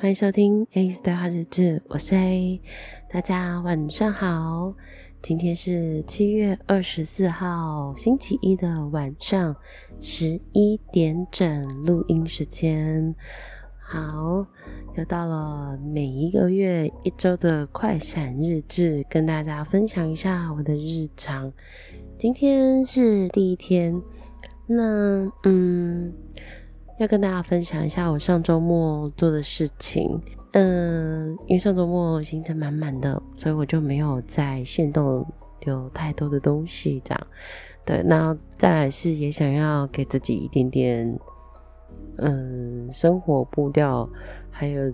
欢迎收听 A 的话日志，我是 A，大家晚上好。今天是七月二十四号星期一的晚上十一点整，录音时间。好，又到了每一个月一周的快闪日志，跟大家分享一下我的日常。今天是第一天，那嗯。要跟大家分享一下我上周末做的事情。嗯，因为上周末行程满满的，所以我就没有在线动留太多的东西。这样，对，那再来是也想要给自己一点点，嗯，生活步调，还有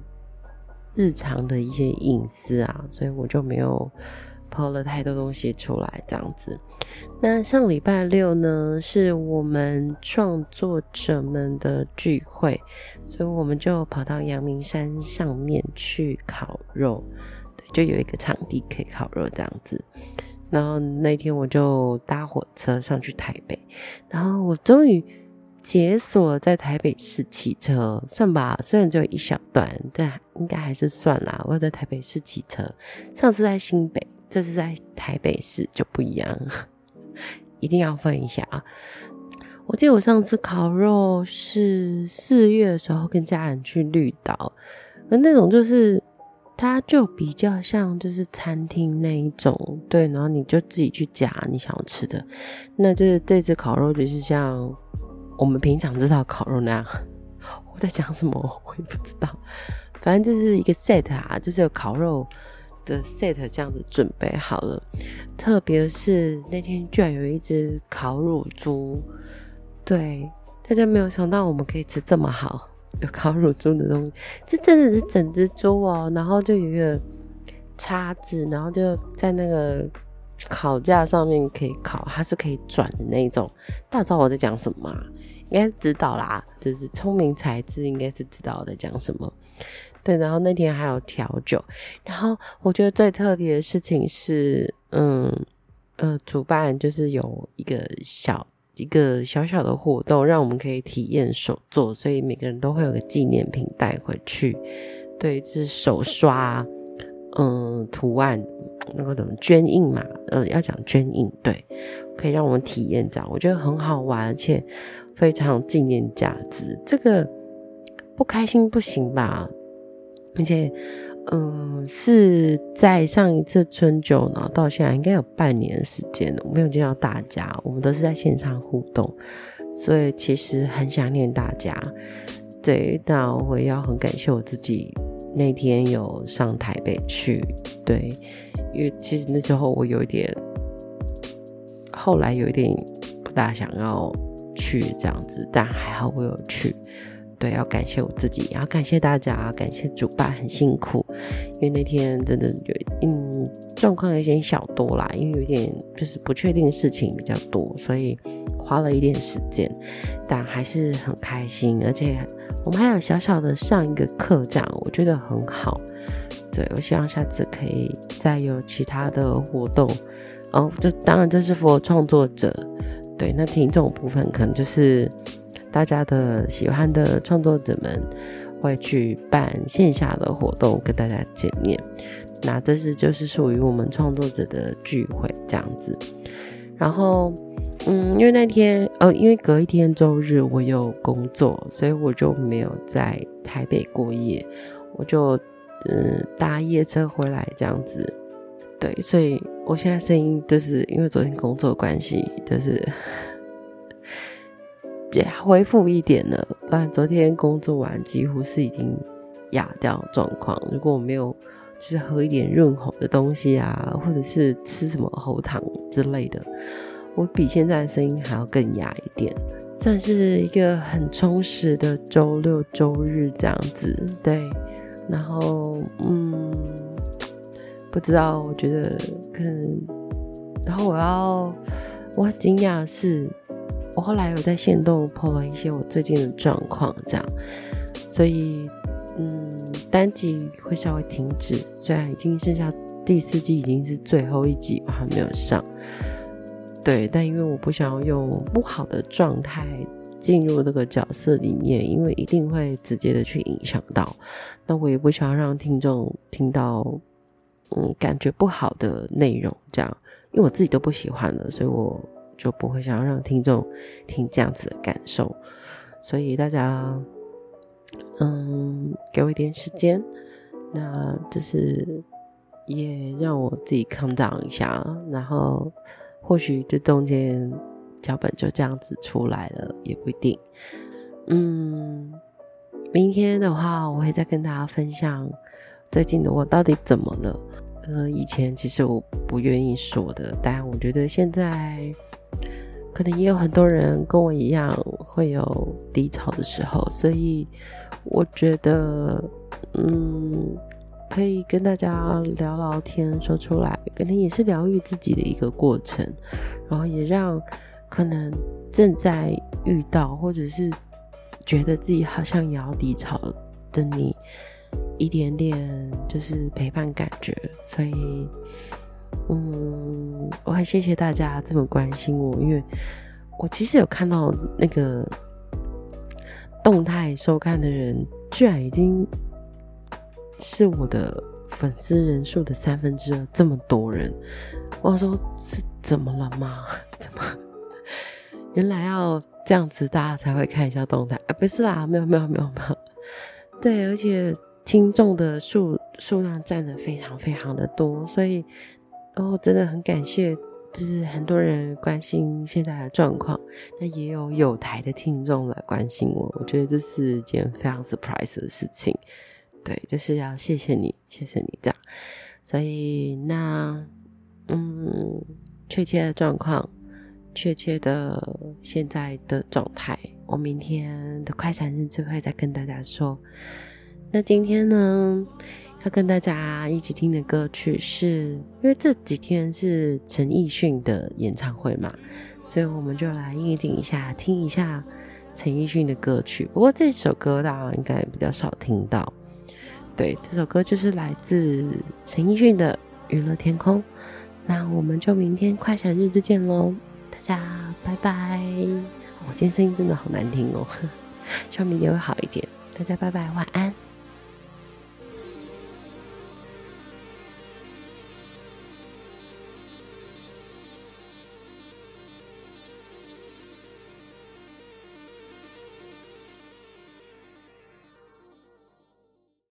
日常的一些隐私啊，所以我就没有。抛了太多东西出来，这样子。那上礼拜六呢，是我们创作者们的聚会，所以我们就跑到阳明山上面去烤肉，对，就有一个场地可以烤肉这样子。然后那天我就搭火车上去台北，然后我终于解锁在台北市骑车，算吧，虽然只有一小段，但应该还是算啦。我在台北市骑车，上次在新北。这是在台北市就不一样，一定要分一下啊！我记得我上次烤肉是四月的时候跟家人去绿岛，而那种就是它就比较像就是餐厅那一种，对，然后你就自己去夹你想要吃的。那就是这次烤肉就是像我们平常知道烤肉那样。我在讲什么我也不知道，反正就是一个 set 啊，就是有烤肉。的 set 这样子准备好了，特别是那天居然有一只烤乳猪，对，大家没有想到我们可以吃这么好，有烤乳猪的东西，这真的是整只猪哦，然后就有一个叉子，然后就在那个烤架上面可以烤，它是可以转的那种。大家知道我在讲什么吗？应该知道啦，就是聪明才智，应该是知道我在讲什么。对，然后那天还有调酒，然后我觉得最特别的事情是，嗯，呃，主办就是有一个小一个小小的活动，让我们可以体验手作，所以每个人都会有个纪念品带回去。对，就是手刷，嗯，图案那个怎么绢印嘛，嗯，要讲绢印，对，可以让我们体验这样，我觉得很好玩，而且非常纪念价值。这个不开心不行吧？而且，嗯，是在上一次春酒，呢到现在应该有半年的时间了，我没有见到大家，我们都是在线上互动，所以其实很想念大家。对，那我也要很感谢我自己那天有上台北去，对，因为其实那时候我有一点，后来有一点不大想要去这样子，但还好我有去。对，要感谢我自己，也要感谢大家，感谢主办很辛苦，因为那天真的有嗯状况有点小多啦，因为有点就是不确定的事情比较多，所以花了一点时间，但还是很开心，而且我们还有小小的上一个课，这样我觉得很好。对，我希望下次可以再有其他的活动哦，这当然这是 for 创作者，对，那听众部分可能就是。大家的喜欢的创作者们会去办线下的活动跟大家见面，那这是就是属于我们创作者的聚会这样子。然后，嗯，因为那天呃，因为隔一天周日我有工作，所以我就没有在台北过夜，我就嗯搭夜车回来这样子。对，所以我现在声音就是因为昨天工作关系，就是。恢复一点了，不然昨天工作完几乎是已经哑掉状况。如果我没有就是喝一点润喉的东西啊，或者是吃什么喉糖之类的，我比现在的声音还要更哑一点。算是一个很充实的周六周日这样子，对。然后嗯，不知道，我觉得可能，然后我要我惊讶的是。我后来有在限动 po 了一些我最近的状况，这样，所以嗯，单集会稍微停止，虽然已经剩下第四季已经是最后一集，我还没有上，对，但因为我不想要用不好的状态进入这个角色里面，因为一定会直接的去影响到。那我也不想要让听众听到，嗯，感觉不好的内容，这样，因为我自己都不喜欢了，所以我就不会想要让听众听这样子的感受。所以大家，嗯，给我一点时间，那就是也让我自己 calm down 一下，然后或许这中间。脚本就这样子出来了，也不一定。嗯，明天的话，我会再跟大家分享最近的我到底怎么了。呃，以前其实我不愿意说的，但我觉得现在可能也有很多人跟我一样会有低潮的时候，所以我觉得，嗯，可以跟大家聊聊天，说出来，可能也是疗愈自己的一个过程，然后也让。可能正在遇到，或者是觉得自己好像也要低潮的你，一点点就是陪伴感觉。所以，嗯，我很谢谢大家这么关心我，因为我其实有看到那个动态收看的人，居然已经是我的粉丝人数的三分之二，这么多人。我说是怎么了吗？怎么？原来要这样子，大家才会看一下动态啊？不是啦，没有没有没有没有。对，而且听众的数数量占的非常非常的多，所以哦，真的很感谢，就是很多人关心现在的状况，那也有有台的听众来关心我，我觉得这是一件非常 surprise 的事情。对，就是要谢谢你，谢谢你这样。所以那嗯，确切的状况。确切的现在的状态，我明天的快闪日志会再跟大家说。那今天呢，要跟大家一起听的歌曲是，因为这几天是陈奕迅的演唱会嘛，所以我们就来应景一下，听一下陈奕迅的歌曲。不过这首歌大家应该比较少听到，对，这首歌就是来自陈奕迅的《娱乐天空》。那我们就明天快闪日志见喽。大家拜拜！我今天声音真的好难听哦，希望明天会好一点。大家拜拜，晚安。